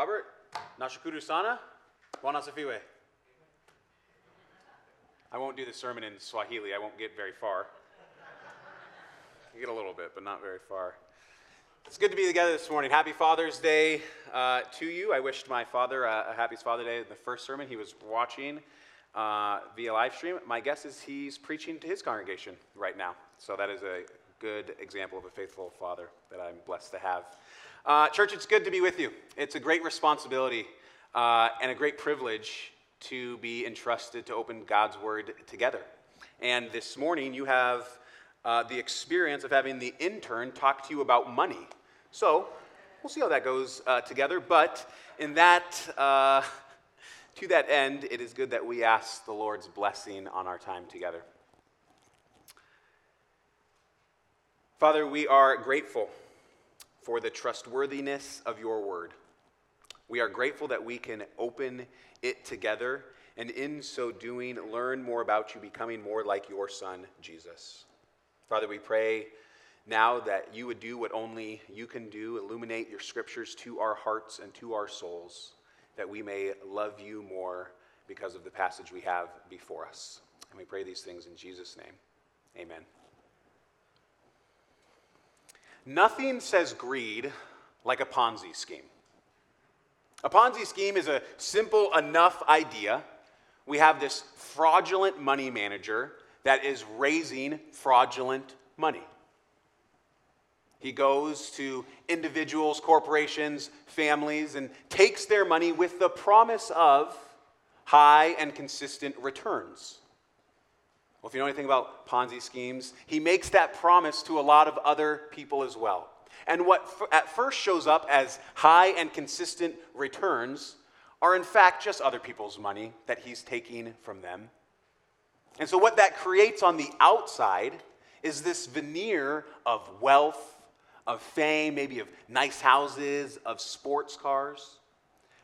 Robert, nashukuru sana, wanasifiwe. I won't do the sermon in Swahili. I won't get very far. I get a little bit, but not very far. It's good to be together this morning. Happy Father's Day uh, to you. I wished my father a, a happy Father's Day in the first sermon he was watching uh, via live stream. My guess is he's preaching to his congregation right now. So that is a good example of a faithful father that I'm blessed to have. Uh, church, it's good to be with you. It's a great responsibility uh, and a great privilege to be entrusted to open God's Word together. And this morning, you have uh, the experience of having the intern talk to you about money. So, we'll see how that goes uh, together. But in that, uh, to that end, it is good that we ask the Lord's blessing on our time together. Father, we are grateful for the trustworthiness of your word. We are grateful that we can open it together and in so doing learn more about you, becoming more like your son, Jesus. Father, we pray now that you would do what only you can do, illuminate your scriptures to our hearts and to our souls, that we may love you more because of the passage we have before us. And we pray these things in Jesus' name. Amen. Nothing says greed like a Ponzi scheme. A Ponzi scheme is a simple enough idea. We have this fraudulent money manager that is raising fraudulent money. He goes to individuals, corporations, families, and takes their money with the promise of high and consistent returns. Well, if you know anything about Ponzi schemes, he makes that promise to a lot of other people as well. And what at first shows up as high and consistent returns are, in fact, just other people's money that he's taking from them. And so, what that creates on the outside is this veneer of wealth, of fame, maybe of nice houses, of sports cars.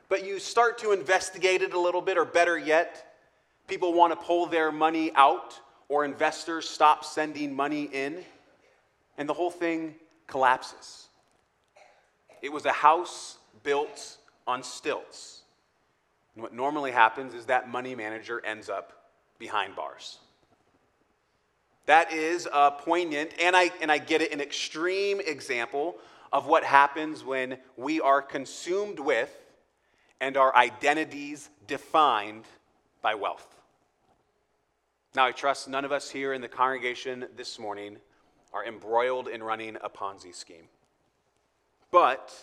But you start to investigate it a little bit, or better yet, people want to pull their money out or investors stop sending money in, and the whole thing collapses. It was a house built on stilts. And what normally happens is that money manager ends up behind bars. That is a poignant, and I, and I get it, an extreme example of what happens when we are consumed with and our identities defined by wealth. Now, I trust none of us here in the congregation this morning are embroiled in running a Ponzi scheme. But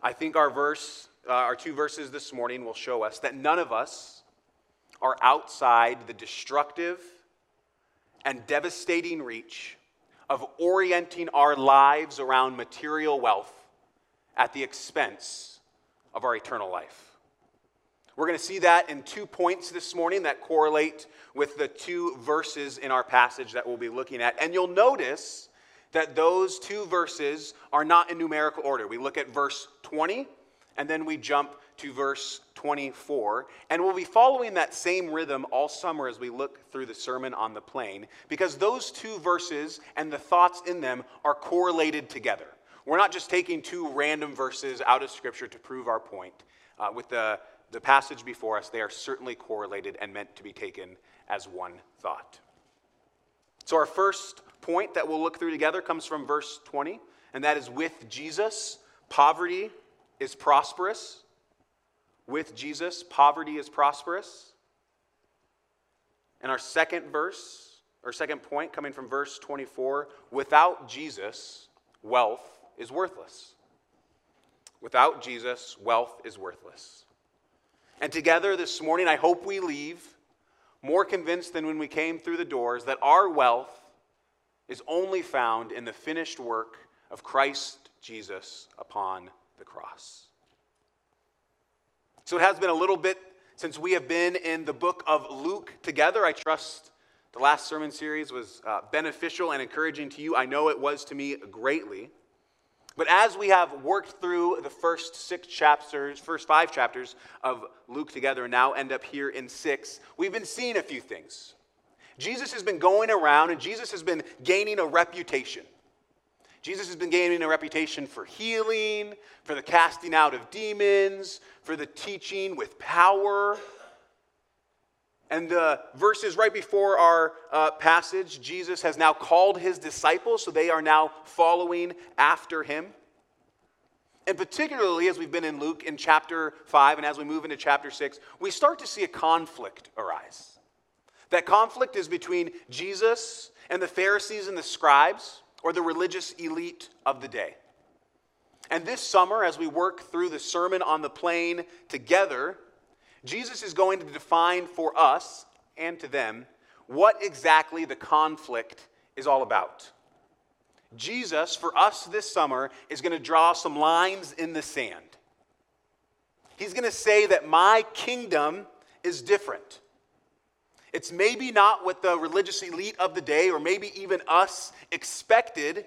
I think our verse, uh, our two verses this morning will show us that none of us are outside the destructive and devastating reach of orienting our lives around material wealth at the expense of our eternal life. We're going to see that in two points this morning that correlate with the two verses in our passage that we'll be looking at. And you'll notice that those two verses are not in numerical order. We look at verse 20 and then we jump to verse 24. And we'll be following that same rhythm all summer as we look through the Sermon on the Plain because those two verses and the thoughts in them are correlated together. We're not just taking two random verses out of Scripture to prove our point. Uh, with the the passage before us, they are certainly correlated and meant to be taken as one thought. So, our first point that we'll look through together comes from verse 20, and that is with Jesus, poverty is prosperous. With Jesus, poverty is prosperous. And our second verse, or second point, coming from verse 24, without Jesus, wealth is worthless. Without Jesus, wealth is worthless. And together this morning, I hope we leave more convinced than when we came through the doors that our wealth is only found in the finished work of Christ Jesus upon the cross. So it has been a little bit since we have been in the book of Luke together. I trust the last sermon series was uh, beneficial and encouraging to you. I know it was to me greatly. But as we have worked through the first six chapters, first five chapters of Luke together, and now end up here in six, we've been seeing a few things. Jesus has been going around and Jesus has been gaining a reputation. Jesus has been gaining a reputation for healing, for the casting out of demons, for the teaching with power. And the verses right before our uh, passage, Jesus has now called his disciples, so they are now following after him. And particularly as we've been in Luke in chapter 5 and as we move into chapter 6, we start to see a conflict arise. That conflict is between Jesus and the Pharisees and the scribes, or the religious elite of the day. And this summer, as we work through the Sermon on the Plain together, Jesus is going to define for us and to them what exactly the conflict is all about. Jesus, for us this summer, is going to draw some lines in the sand. He's going to say that my kingdom is different. It's maybe not what the religious elite of the day, or maybe even us, expected,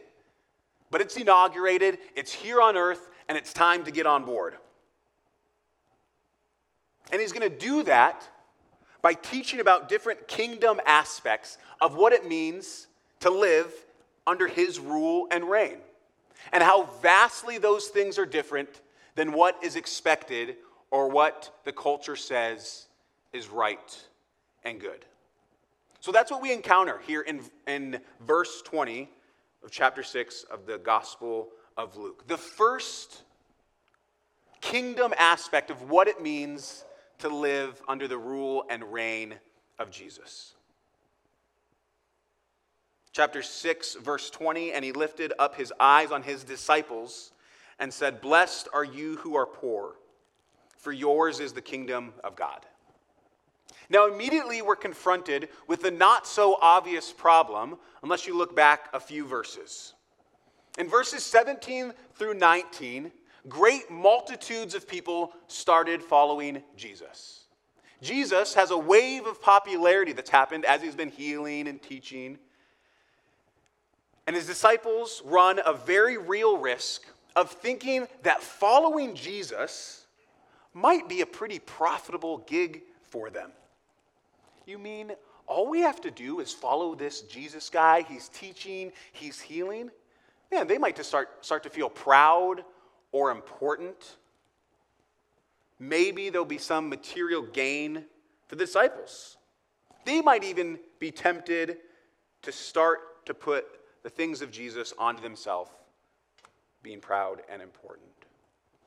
but it's inaugurated, it's here on earth, and it's time to get on board. And he's going to do that by teaching about different kingdom aspects of what it means to live under his rule and reign, and how vastly those things are different than what is expected or what the culture says is right and good. So that's what we encounter here in, in verse 20 of chapter 6 of the Gospel of Luke. The first kingdom aspect of what it means to live under the rule and reign of Jesus. Chapter 6, verse 20 And he lifted up his eyes on his disciples and said, Blessed are you who are poor, for yours is the kingdom of God. Now, immediately we're confronted with the not so obvious problem, unless you look back a few verses. In verses 17 through 19, great multitudes of people started following Jesus. Jesus has a wave of popularity that's happened as he's been healing and teaching. And his disciples run a very real risk of thinking that following Jesus might be a pretty profitable gig for them. You mean all we have to do is follow this Jesus guy? He's teaching, he's healing? Man, they might just start, start to feel proud or important. Maybe there'll be some material gain for the disciples. They might even be tempted to start to put the things of Jesus onto themselves, being proud and important.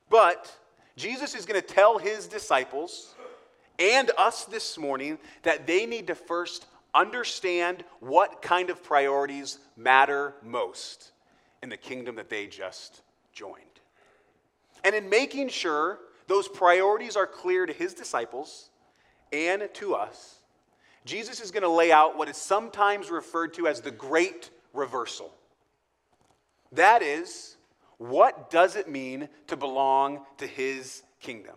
But Jesus is going to tell his disciples and us this morning that they need to first understand what kind of priorities matter most in the kingdom that they just joined. And in making sure those priorities are clear to his disciples and to us, Jesus is going to lay out what is sometimes referred to as the great reversal. That is, what does it mean to belong to his kingdom?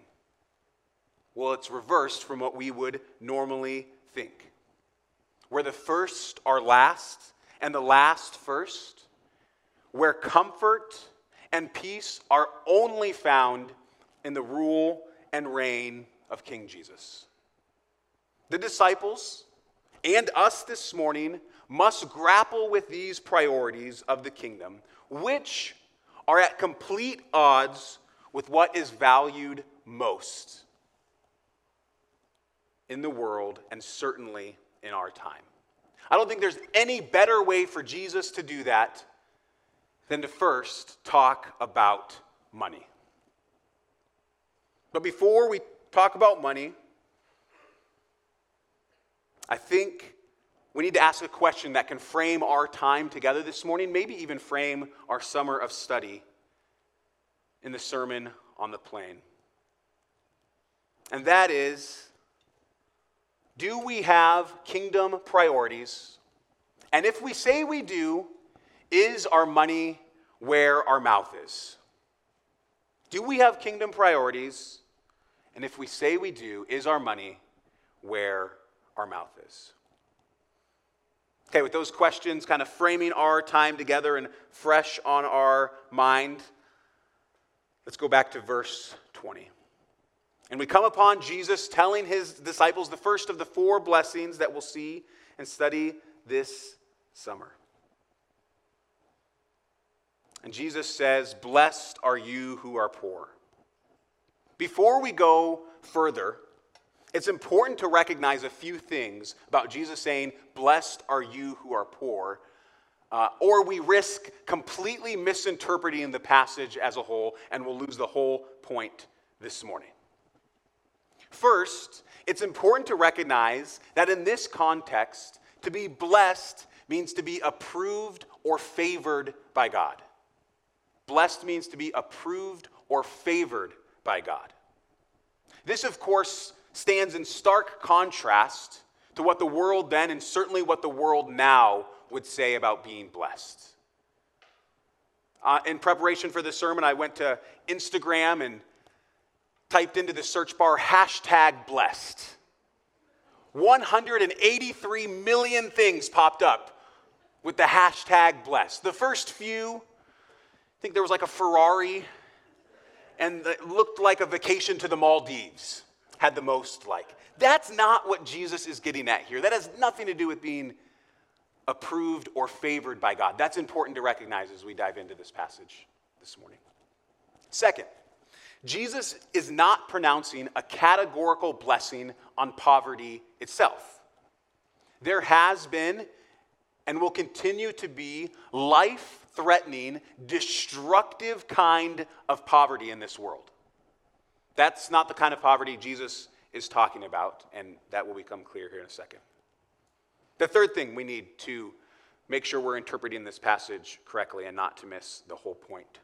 Well, it's reversed from what we would normally think. Where the first are last and the last first, where comfort and peace are only found in the rule and reign of King Jesus. The disciples and us this morning must grapple with these priorities of the kingdom, which are at complete odds with what is valued most in the world and certainly in our time. I don't think there's any better way for Jesus to do that than to first talk about money. But before we talk about money, I think we need to ask a question that can frame our time together this morning, maybe even frame our summer of study in the Sermon on the Plain. And that is do we have kingdom priorities? And if we say we do, is our money where our mouth is? Do we have kingdom priorities? And if we say we do, is our money where our mouth is? Okay, with those questions kind of framing our time together and fresh on our mind, let's go back to verse 20. And we come upon Jesus telling his disciples the first of the four blessings that we'll see and study this summer. And Jesus says, Blessed are you who are poor. Before we go further, it's important to recognize a few things about Jesus saying, Blessed are you who are poor, uh, or we risk completely misinterpreting the passage as a whole and we'll lose the whole point this morning. First, it's important to recognize that in this context, to be blessed means to be approved or favored by God. Blessed means to be approved or favored by God. This, of course, stands in stark contrast to what the world then and certainly what the world now would say about being blessed. Uh, in preparation for this sermon, I went to Instagram and typed into the search bar hashtag blessed. 183 million things popped up with the hashtag blessed. The first few, think there was like a Ferrari, and it looked like a vacation to the Maldives, had the most like. That's not what Jesus is getting at here. That has nothing to do with being approved or favored by God. That's important to recognize as we dive into this passage this morning. Second, Jesus is not pronouncing a categorical blessing on poverty itself. There has been and will continue to be life threatening, destructive kind of poverty in this world. That's not the kind of poverty Jesus is talking about, and that will become clear here in a second. The third thing we need to make sure we're interpreting this passage correctly and not to miss the whole point.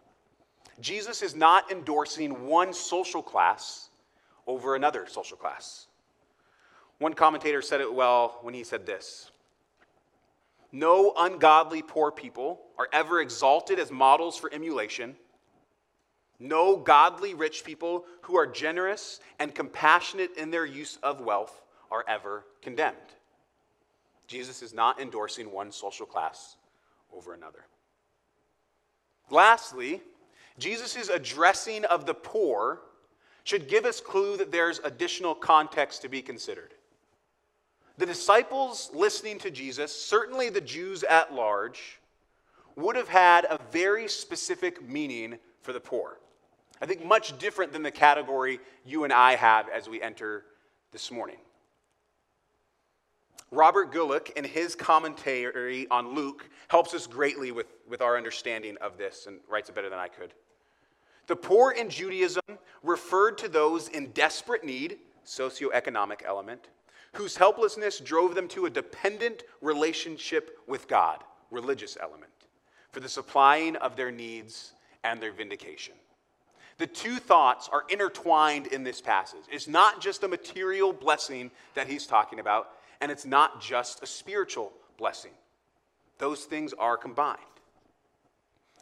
Jesus is not endorsing one social class over another social class. One commentator said it well when he said this No ungodly poor people are ever exalted as models for emulation. No godly rich people who are generous and compassionate in their use of wealth are ever condemned. Jesus is not endorsing one social class over another. Lastly, Jesus' addressing of the poor should give us clue that there's additional context to be considered. The disciples listening to Jesus, certainly the Jews at large, would have had a very specific meaning for the poor. I think much different than the category you and I have as we enter this morning. Robert Gulick, in his commentary on Luke, helps us greatly with, with our understanding of this and writes it better than I could. The poor in Judaism referred to those in desperate need, socioeconomic element, whose helplessness drove them to a dependent relationship with God, religious element, for the supplying of their needs and their vindication. The two thoughts are intertwined in this passage. It's not just a material blessing that he's talking about, and it's not just a spiritual blessing. Those things are combined.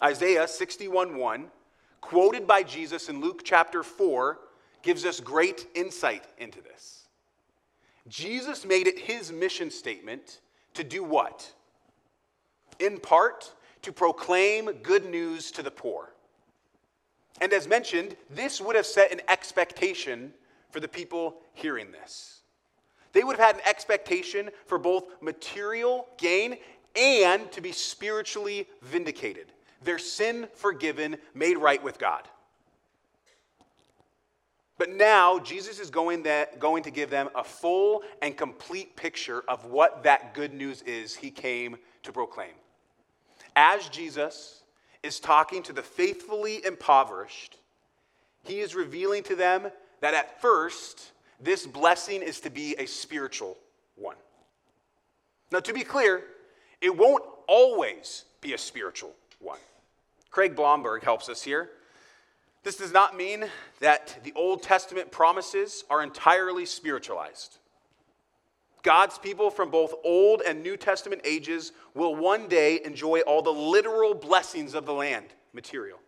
Isaiah 61 1 quoted by Jesus in Luke chapter 4, gives us great insight into this. Jesus made it his mission statement to do what? In part, to proclaim good news to the poor. And as mentioned, this would have set an expectation for the people hearing this. They would have had an expectation for both material gain and to be spiritually vindicated their sin forgiven, made right with God. But now, Jesus is going, that, going to give them a full and complete picture of what that good news is he came to proclaim. As Jesus is talking to the faithfully impoverished, he is revealing to them that at first, this blessing is to be a spiritual one. Now, to be clear, it won't always be a spiritual one. Craig Blomberg helps us here. This does not mean that the Old Testament promises are entirely spiritualized. God's people from both Old and New Testament ages will one day enjoy all the literal blessings of the land, material,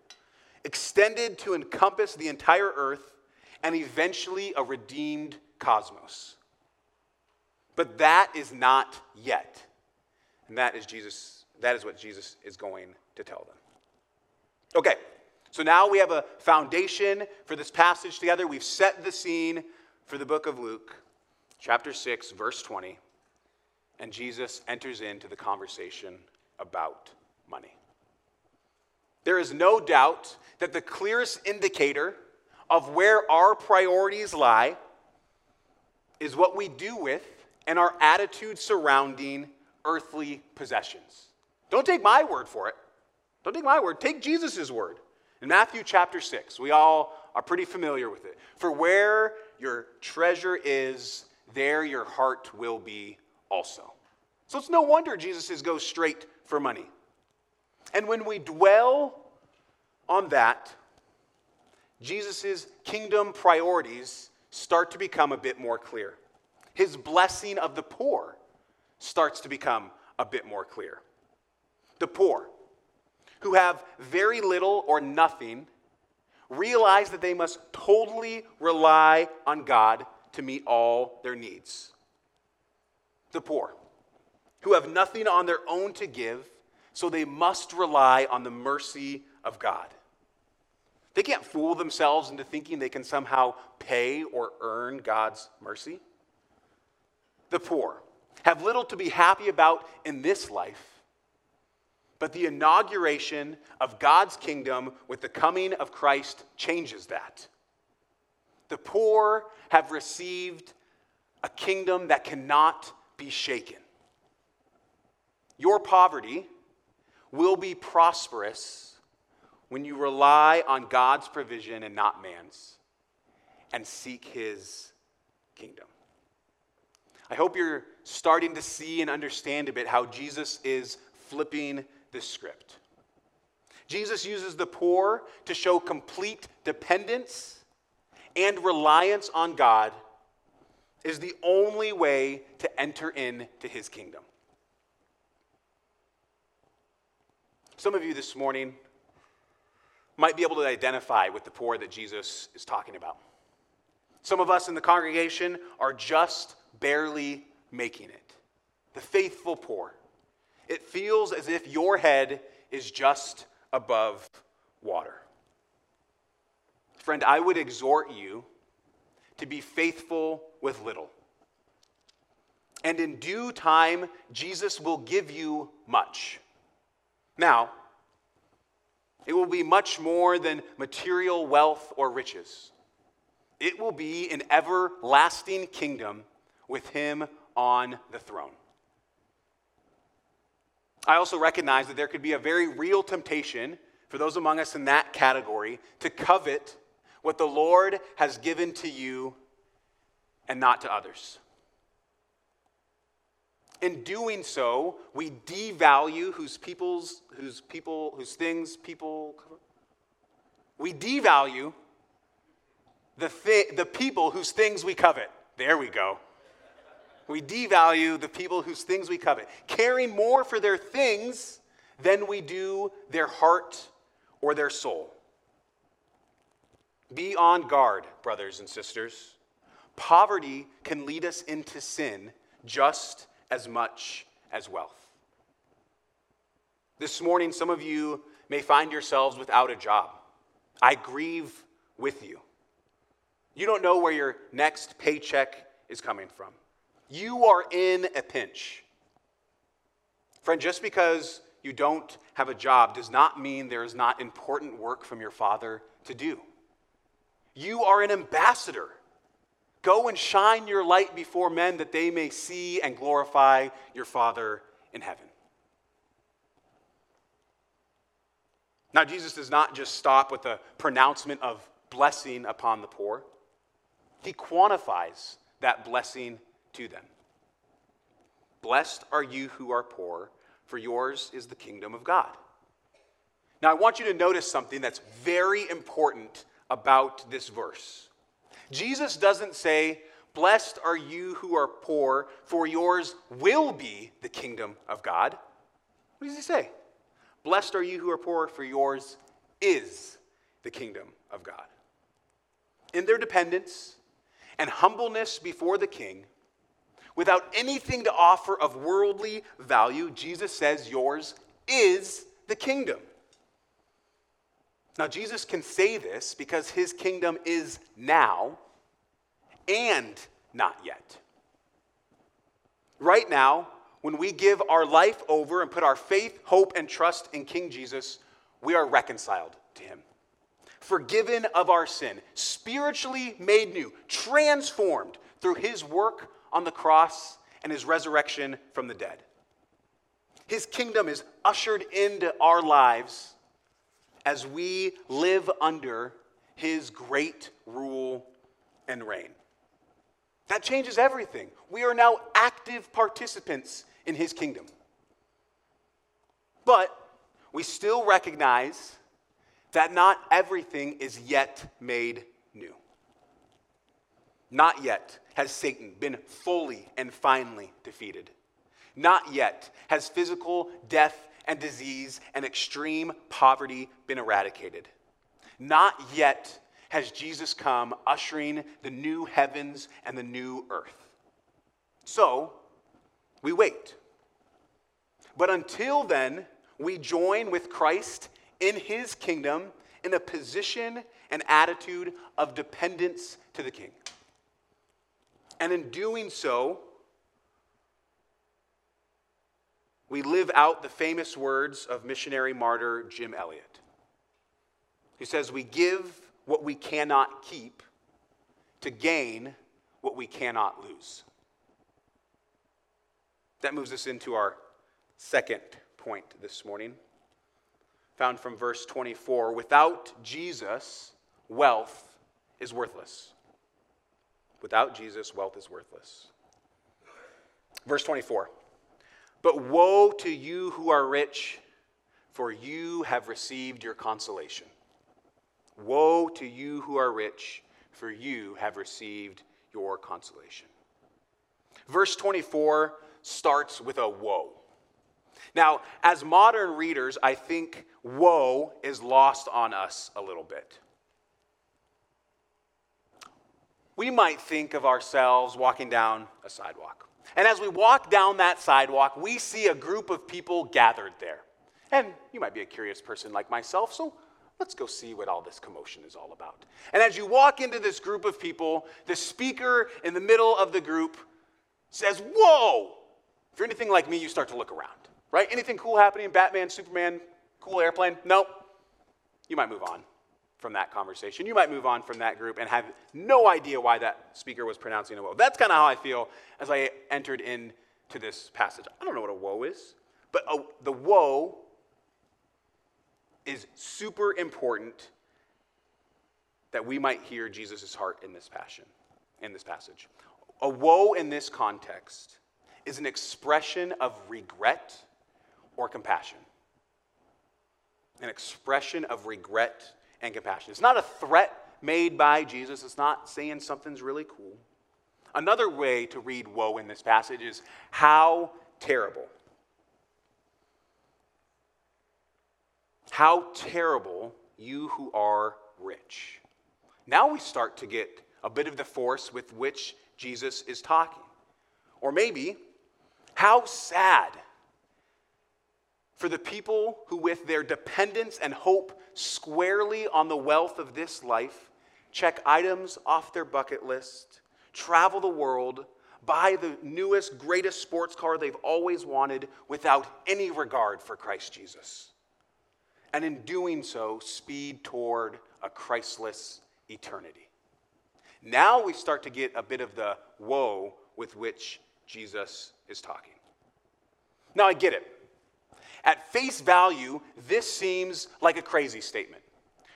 extended to encompass the entire earth and eventually a redeemed cosmos. But that is not yet. And that is Jesus, that is what Jesus is going to tell them. Okay, so now we have a foundation for this passage together. We've set the scene for the book of Luke, chapter 6, verse 20. And Jesus enters into the conversation about money. There is no doubt that the clearest indicator of where our priorities lie is what we do with and our attitude surrounding earthly possessions. Don't take my word for it. Don't take my word. Take Jesus' word. In Matthew chapter 6, we all are pretty familiar with it. For where your treasure is, there your heart will be also. So it's no wonder Jesus says go straight for money. And when we dwell on that, Jesus' kingdom priorities start to become a bit more clear. His blessing of the poor starts to become a bit more clear. The poor, who have very little or nothing, realize that they must totally rely on God to meet all their needs. The poor, who have nothing on their own to give, so they must rely on the mercy of God. They can't fool themselves into thinking they can somehow pay or earn God's mercy. The poor have little to be happy about in this life, but the inauguration of God's kingdom with the coming of Christ changes that. The poor have received a kingdom that cannot be shaken. Your poverty will be prosperous when you rely on God's provision and not man's and seek his kingdom. I hope you're starting to see and understand a bit how Jesus is flipping the script. Jesus uses the poor to show complete dependence and reliance on God is the only way to enter into his kingdom. Some of you this morning might be able to identify with the poor that Jesus is talking about. Some of us in the congregation are just barely making it. The faithful poor. It feels as if your head is just above water. Friend, I would exhort you to be faithful with little. And in due time, Jesus will give you much. Now, it will be much more than material wealth or riches. It will be an everlasting kingdom with him on the throne. I also recognize that there could be a very real temptation for those among us in that category to covet what the Lord has given to you and not to others. In doing so, we devalue whose people's, whose people, whose things people. We devalue the, thi- the people whose things we covet. There we go. We devalue the people whose things we covet, caring more for their things than we do their heart or their soul. Be on guard, brothers and sisters. Poverty can lead us into sin just as much as wealth. This morning, some of you may find yourselves without a job. I grieve with you. You don't know where your next paycheck is coming from. You are in a pinch. Friend, just because you don't have a job does not mean there is not important work from your Father to do. You are an ambassador. Go and shine your light before men that they may see and glorify your Father in heaven. Now, Jesus does not just stop with a pronouncement of blessing upon the poor, he quantifies that blessing to them. Blessed are you who are poor, for yours is the kingdom of God. Now, I want you to notice something that's very important about this verse. Jesus doesn't say, Blessed are you who are poor, for yours will be the kingdom of God. What does he say? Blessed are you who are poor, for yours is the kingdom of God. In their dependence and humbleness before the king, without anything to offer of worldly value, Jesus says, Yours is the kingdom. Now, Jesus can say this because his kingdom is now and not yet. Right now, when we give our life over and put our faith, hope, and trust in King Jesus, we are reconciled to him, forgiven of our sin, spiritually made new, transformed through his work on the cross and his resurrection from the dead. His kingdom is ushered into our lives as we live under his great rule and reign. That changes everything. We are now active participants in his kingdom. But we still recognize that not everything is yet made new. Not yet has Satan been fully and finally defeated. Not yet has physical death and disease and extreme poverty been eradicated. Not yet has Jesus come, ushering the new heavens and the new earth. So, we wait. But until then, we join with Christ in his kingdom in a position and attitude of dependence to the king. And in doing so, we live out the famous words of missionary martyr Jim Elliot. He says, We give what we cannot keep to gain what we cannot lose. That moves us into our second point this morning, found from verse 24. Without Jesus, wealth is worthless. Without Jesus, wealth is worthless. Verse 24. But woe to you who are rich, for you have received your consolation. Woe to you who are rich, for you have received your consolation. Verse 24 starts with a woe. Now, as modern readers, I think woe is lost on us a little bit. We might think of ourselves walking down a sidewalk. And as we walk down that sidewalk, we see a group of people gathered there. And you might be a curious person like myself, so let's go see what all this commotion is all about. And as you walk into this group of people, the speaker in the middle of the group says, Whoa! If you're anything like me, you start to look around, right? Anything cool happening? Batman, Superman, cool airplane? Nope. You might move on from that conversation. You might move on from that group and have no idea why that speaker was pronouncing a woe. That's kind of how I feel as I entered into this passage. I don't know what a woe is, but a, the woe is super important that we might hear Jesus' heart in this passion, in this passage. A woe in this context is an expression of regret or compassion. An expression of regret and compassion. It's not a threat made by Jesus, it's not saying something's really cool. Another way to read woe in this passage is how terrible. How terrible you who are rich. Now we start to get a bit of the force with which Jesus is talking. Or maybe, how sad for the people who, with their dependence and hope squarely on the wealth of this life, check items off their bucket list, travel the world, buy the newest, greatest sports car they've always wanted without any regard for Christ Jesus. And in doing so, speed toward a Christless eternity. Now we start to get a bit of the woe with which Jesus is talking. Now I get it. At face value, this seems like a crazy statement.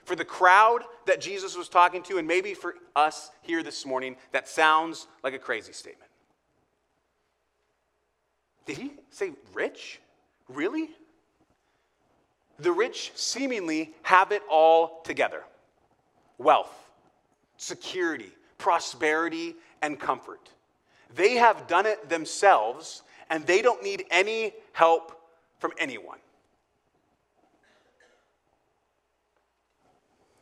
For the crowd that Jesus was talking to, and maybe for us here this morning, that sounds like a crazy statement. Did he say rich? Really? The rich seemingly have it all together wealth, security, prosperity, and comfort. They have done it themselves, and they don't need any help from anyone.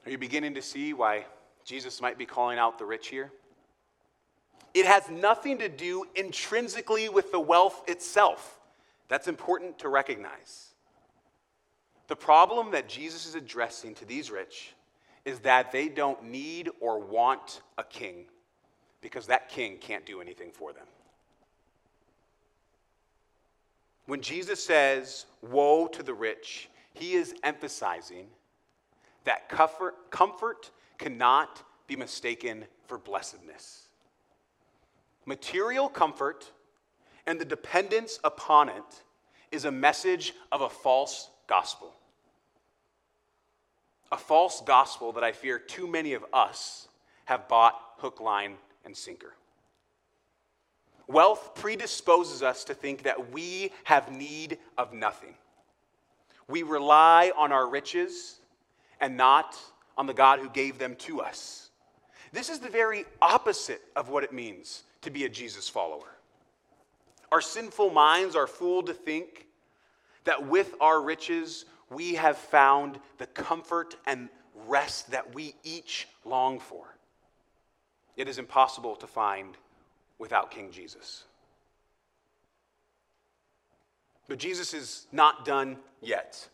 Are you beginning to see why Jesus might be calling out the rich here? It has nothing to do intrinsically with the wealth itself. That's important to recognize. The problem that Jesus is addressing to these rich is that they don't need or want a king because that king can't do anything for them. When Jesus says, Woe to the rich, he is emphasizing that comfort, comfort cannot be mistaken for blessedness. Material comfort and the dependence upon it is a message of a false gospel. A false gospel that I fear too many of us have bought hook, line, and sinker. Wealth predisposes us to think that we have need of nothing. We rely on our riches and not on the God who gave them to us. This is the very opposite of what it means to be a Jesus follower. Our sinful minds are fooled to think that with our riches, we have found the comfort and rest that we each long for. It is impossible to find without King Jesus. But Jesus is not done yet.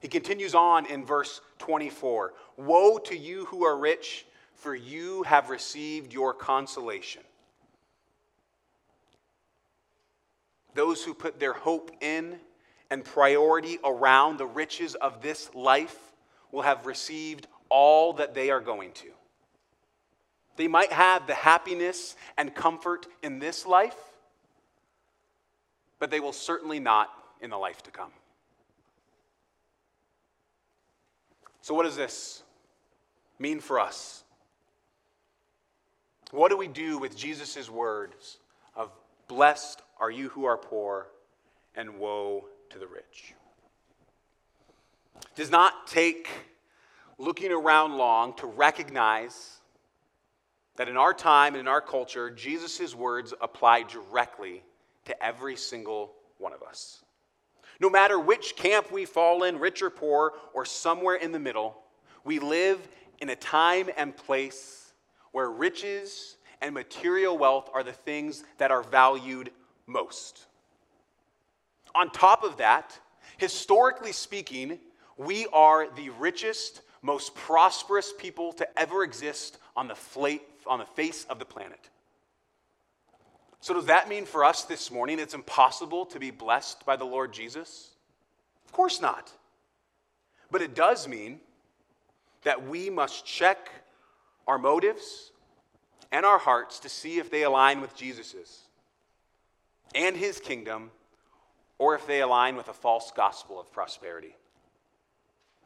He continues on in verse 24 Woe to you who are rich, for you have received your consolation. Those who put their hope in and priority around the riches of this life will have received all that they are going to. They might have the happiness and comfort in this life, but they will certainly not in the life to come. So, what does this mean for us? What do we do with Jesus' words of blessed are you who are poor, and woe to the rich? It does not take looking around long to recognize that in our time and in our culture, Jesus' words apply directly to every single one of us. No matter which camp we fall in, rich or poor, or somewhere in the middle, we live in a time and place where riches and material wealth are the things that are valued most. On top of that, historically speaking, we are the richest, most prosperous people to ever exist on the, fla- on the face of the planet. So, does that mean for us this morning it's impossible to be blessed by the Lord Jesus? Of course not. But it does mean that we must check our motives and our hearts to see if they align with Jesus's and his kingdom or if they align with a false gospel of prosperity.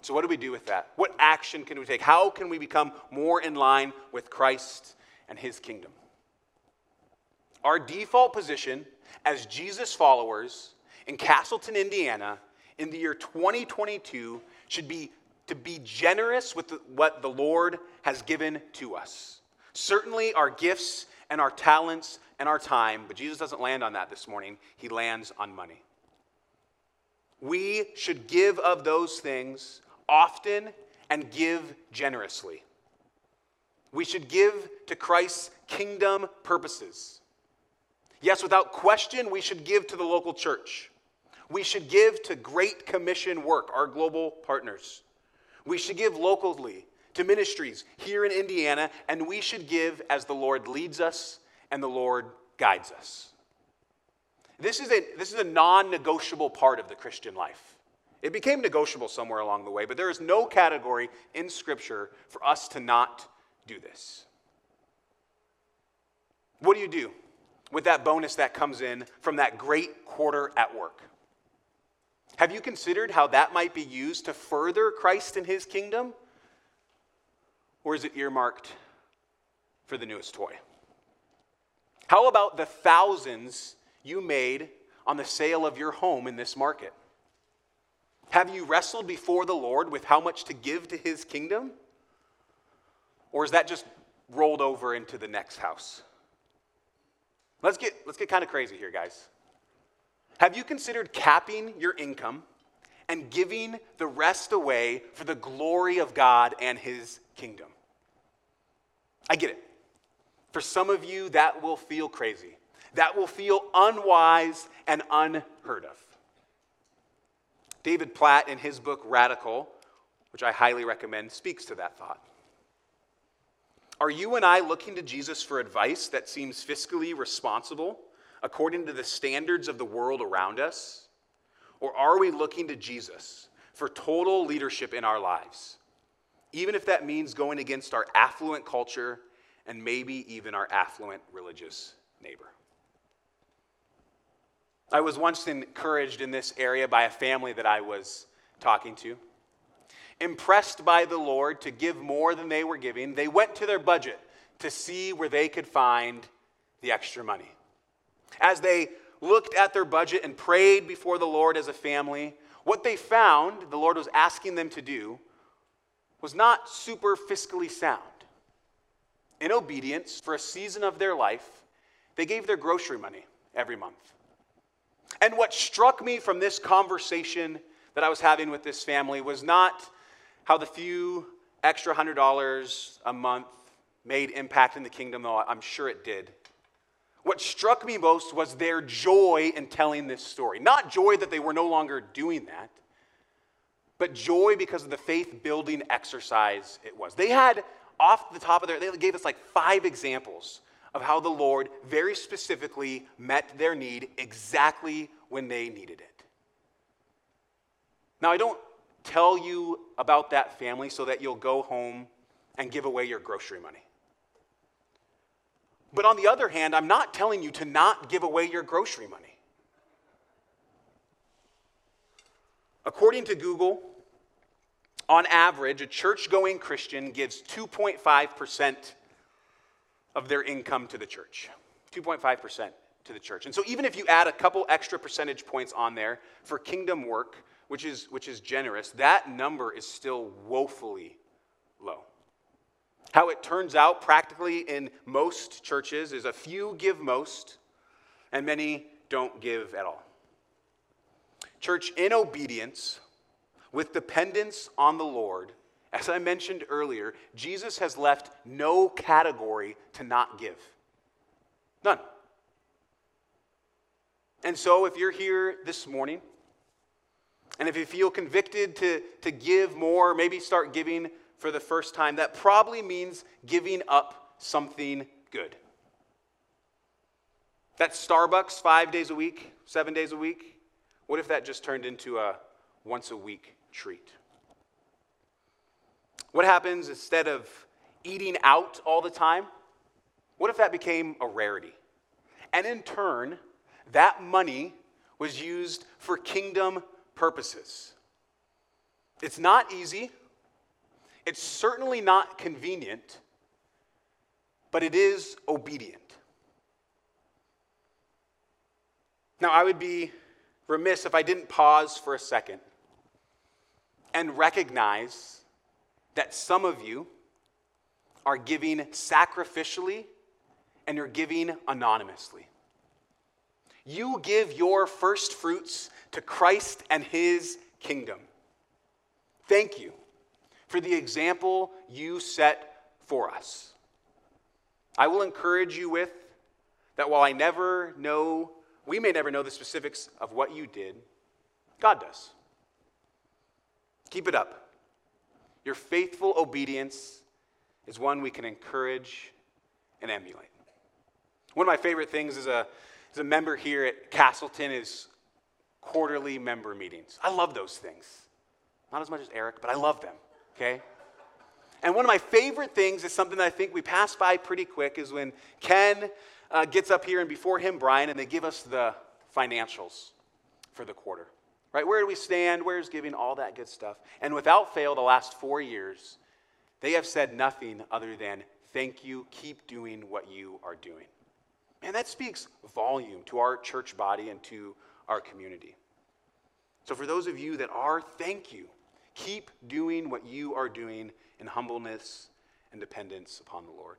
So, what do we do with that? What action can we take? How can we become more in line with Christ and his kingdom? Our default position as Jesus followers in Castleton, Indiana, in the year 2022 should be to be generous with what the Lord has given to us. Certainly, our gifts and our talents and our time, but Jesus doesn't land on that this morning. He lands on money. We should give of those things often and give generously. We should give to Christ's kingdom purposes. Yes, without question, we should give to the local church. We should give to Great Commission work, our global partners. We should give locally to ministries here in Indiana, and we should give as the Lord leads us and the Lord guides us. This is a, this is a non negotiable part of the Christian life. It became negotiable somewhere along the way, but there is no category in Scripture for us to not do this. What do you do with that bonus that comes in from that great quarter at work? Have you considered how that might be used to further Christ and his kingdom? Or is it earmarked for the newest toy? How about the thousands you made on the sale of your home in this market? Have you wrestled before the Lord with how much to give to his kingdom? Or is that just rolled over into the next house? Let's get, let's get kind of crazy here, guys. Have you considered capping your income and giving the rest away for the glory of God and his kingdom? I get it. For some of you, that will feel crazy. That will feel unwise and unheard of. David Platt, in his book Radical, which I highly recommend, speaks to that thought. Are you and I looking to Jesus for advice that seems fiscally responsible according to the standards of the world around us? Or are we looking to Jesus for total leadership in our lives, even if that means going against our affluent culture and maybe even our affluent religious neighbor. I was once encouraged in this area by a family that I was talking to. Impressed by the Lord to give more than they were giving, they went to their budget to see where they could find the extra money. As they looked at their budget and prayed before the Lord as a family, what they found the Lord was asking them to do was not super fiscally sound. In obedience, for a season of their life, they gave their grocery money every month. And what struck me from this conversation that I was having with this family was not how the few extra hundred dollars a month made impact in the kingdom, though I'm sure it did. What struck me most was their joy in telling this story. Not joy that they were no longer doing that, but joy because of the faith building exercise it was. They had off the top of their, they gave us like five examples of how the Lord very specifically met their need exactly when they needed it. Now, I don't tell you about that family so that you'll go home and give away your grocery money. But on the other hand, I'm not telling you to not give away your grocery money. According to Google, on average, a church going Christian gives 2.5% of their income to the church. 2.5% to the church. And so even if you add a couple extra percentage points on there for kingdom work, which is, which is generous, that number is still woefully low. How it turns out practically in most churches is a few give most, and many don't give at all. Church, in obedience, with dependence on the Lord, as I mentioned earlier, Jesus has left no category to not give. None. And so, if you're here this morning, and if you feel convicted to, to give more, maybe start giving for the first time, that probably means giving up something good. That Starbucks five days a week, seven days a week, what if that just turned into a once a week treat? What happens instead of eating out all the time? What if that became a rarity? And in turn, that money was used for kingdom purposes. It's not easy. It's certainly not convenient, but it is obedient. Now, I would be remiss if I didn't pause for a second and recognize that some of you are giving sacrificially and you're giving anonymously. You give your first fruits to Christ and his kingdom. Thank you for the example you set for us. I will encourage you with that while I never know, we may never know the specifics of what you did, God does. Keep it up. Your faithful obedience is one we can encourage and emulate. One of my favorite things as a, as a member here at Castleton is quarterly member meetings. I love those things. Not as much as Eric, but I love them okay? And one of my favorite things is something that I think we pass by pretty quick is when Ken uh, gets up here and before him, Brian, and they give us the financials for the quarter. Right? Where do we stand? Where's giving? All that good stuff. And without fail, the last four years, they have said nothing other than, thank you, keep doing what you are doing. And that speaks volume to our church body and to our community. So, for those of you that are, thank you. Keep doing what you are doing in humbleness and dependence upon the Lord.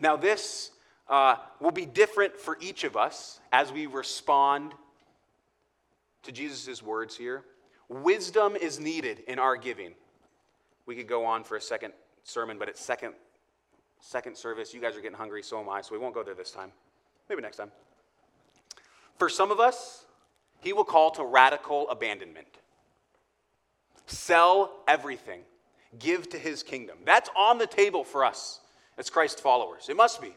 Now, this uh, will be different for each of us as we respond to Jesus' words here. Wisdom is needed in our giving. We could go on for a second sermon, but it's second, second service. You guys are getting hungry, so am I, so we won't go there this time. Maybe next time. For some of us, he will call to radical abandonment. Sell everything, give to his kingdom. That's on the table for us as Christ followers. It must be.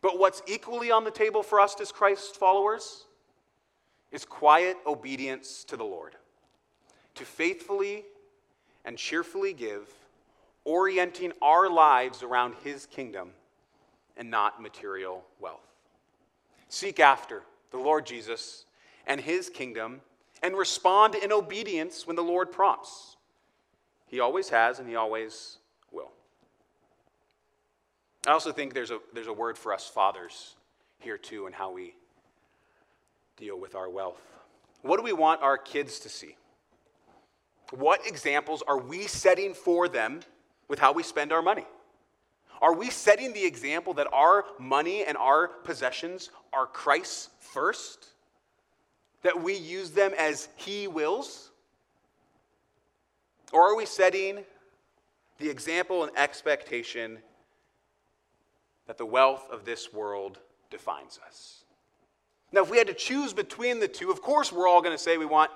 But what's equally on the table for us as Christ followers is quiet obedience to the Lord. to faithfully and cheerfully give, orienting our lives around His kingdom and not material wealth. Seek after the Lord Jesus and His kingdom and respond in obedience when the Lord prompts. He always has and He always will. I also think there's a, there's a word for us fathers here too and how we deal with our wealth. What do we want our kids to see? What examples are we setting for them with how we spend our money? Are we setting the example that our money and our possessions are Christ's first? That we use them as He wills? Or are we setting the example and expectation that the wealth of this world defines us? Now, if we had to choose between the two, of course, we're all going to say we want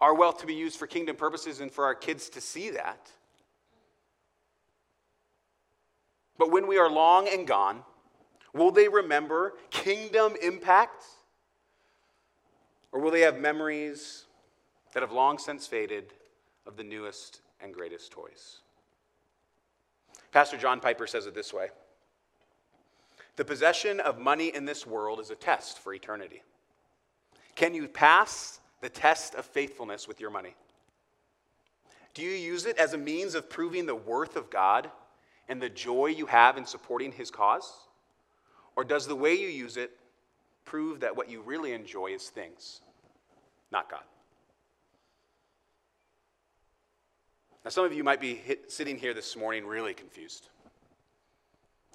our wealth to be used for kingdom purposes and for our kids to see that. But when we are long and gone, will they remember kingdom impacts? Or will they have memories that have long since faded of the newest and greatest toys? Pastor John Piper says it this way The possession of money in this world is a test for eternity. Can you pass the test of faithfulness with your money? Do you use it as a means of proving the worth of God and the joy you have in supporting His cause? Or does the way you use it prove that what you really enjoy is things, not God? Now, some of you might be hit, sitting here this morning really confused.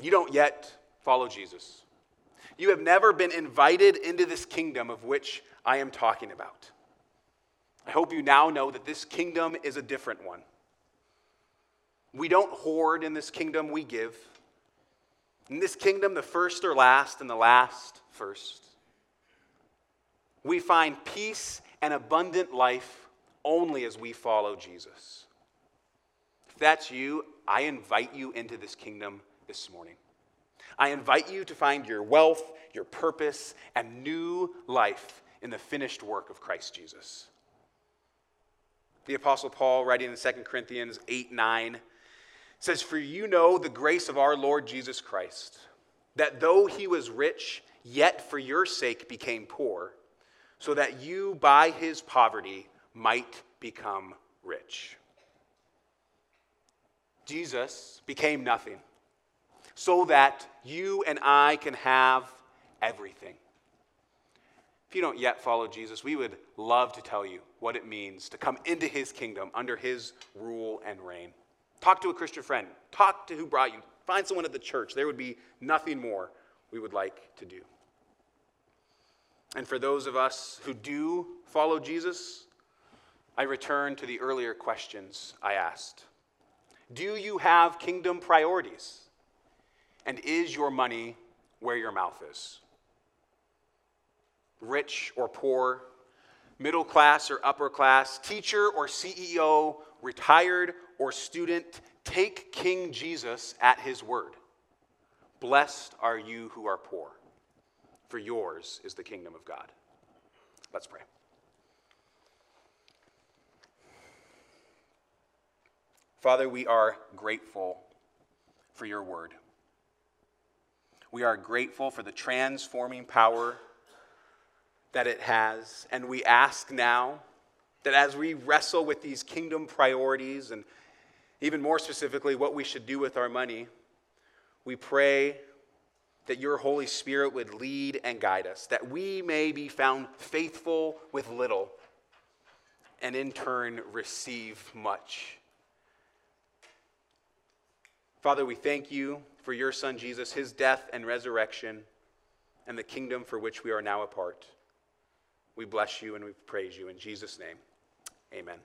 You don't yet follow Jesus. You have never been invited into this kingdom of which I am talking about. I hope you now know that this kingdom is a different one. We don't hoard in this kingdom, we give. In this kingdom, the first are last and the last first. We find peace and abundant life only as we follow Jesus. If that's you, I invite you into this kingdom this morning. I invite you to find your wealth, your purpose, and new life in the finished work of Christ Jesus the Apostle Paul, writing in 2 Corinthians 8 9, says, For you know the grace of our Lord Jesus Christ, that though he was rich, yet for your sake became poor, so that you by his poverty might become rich. Jesus became nothing so that you and I can have everything. If you don't yet follow Jesus, we would love to tell you what it means to come into his kingdom under his rule and reign. Talk to a Christian friend. Talk to who brought you. Find someone at the church. There would be nothing more we would like to do. And for those of us who do follow Jesus, I return to the earlier questions I asked. Do you have kingdom priorities? And is your money where your mouth is? rich or poor, middle class or upper class, teacher or CEO, retired or student, take King Jesus at his word. Blessed are you who are poor, for yours is the kingdom of God. Let's pray. Father, we are grateful for your word. We are grateful for the transforming power that it has. And we ask now that as we wrestle with these kingdom priorities and even more specifically what we should do with our money, we pray that your Holy Spirit would lead and guide us, that we may be found faithful with little and in turn receive much. Father, we thank you for your Son Jesus, his death and resurrection, and the kingdom for which we are now a part. We bless you and we praise you in Jesus' name. Amen.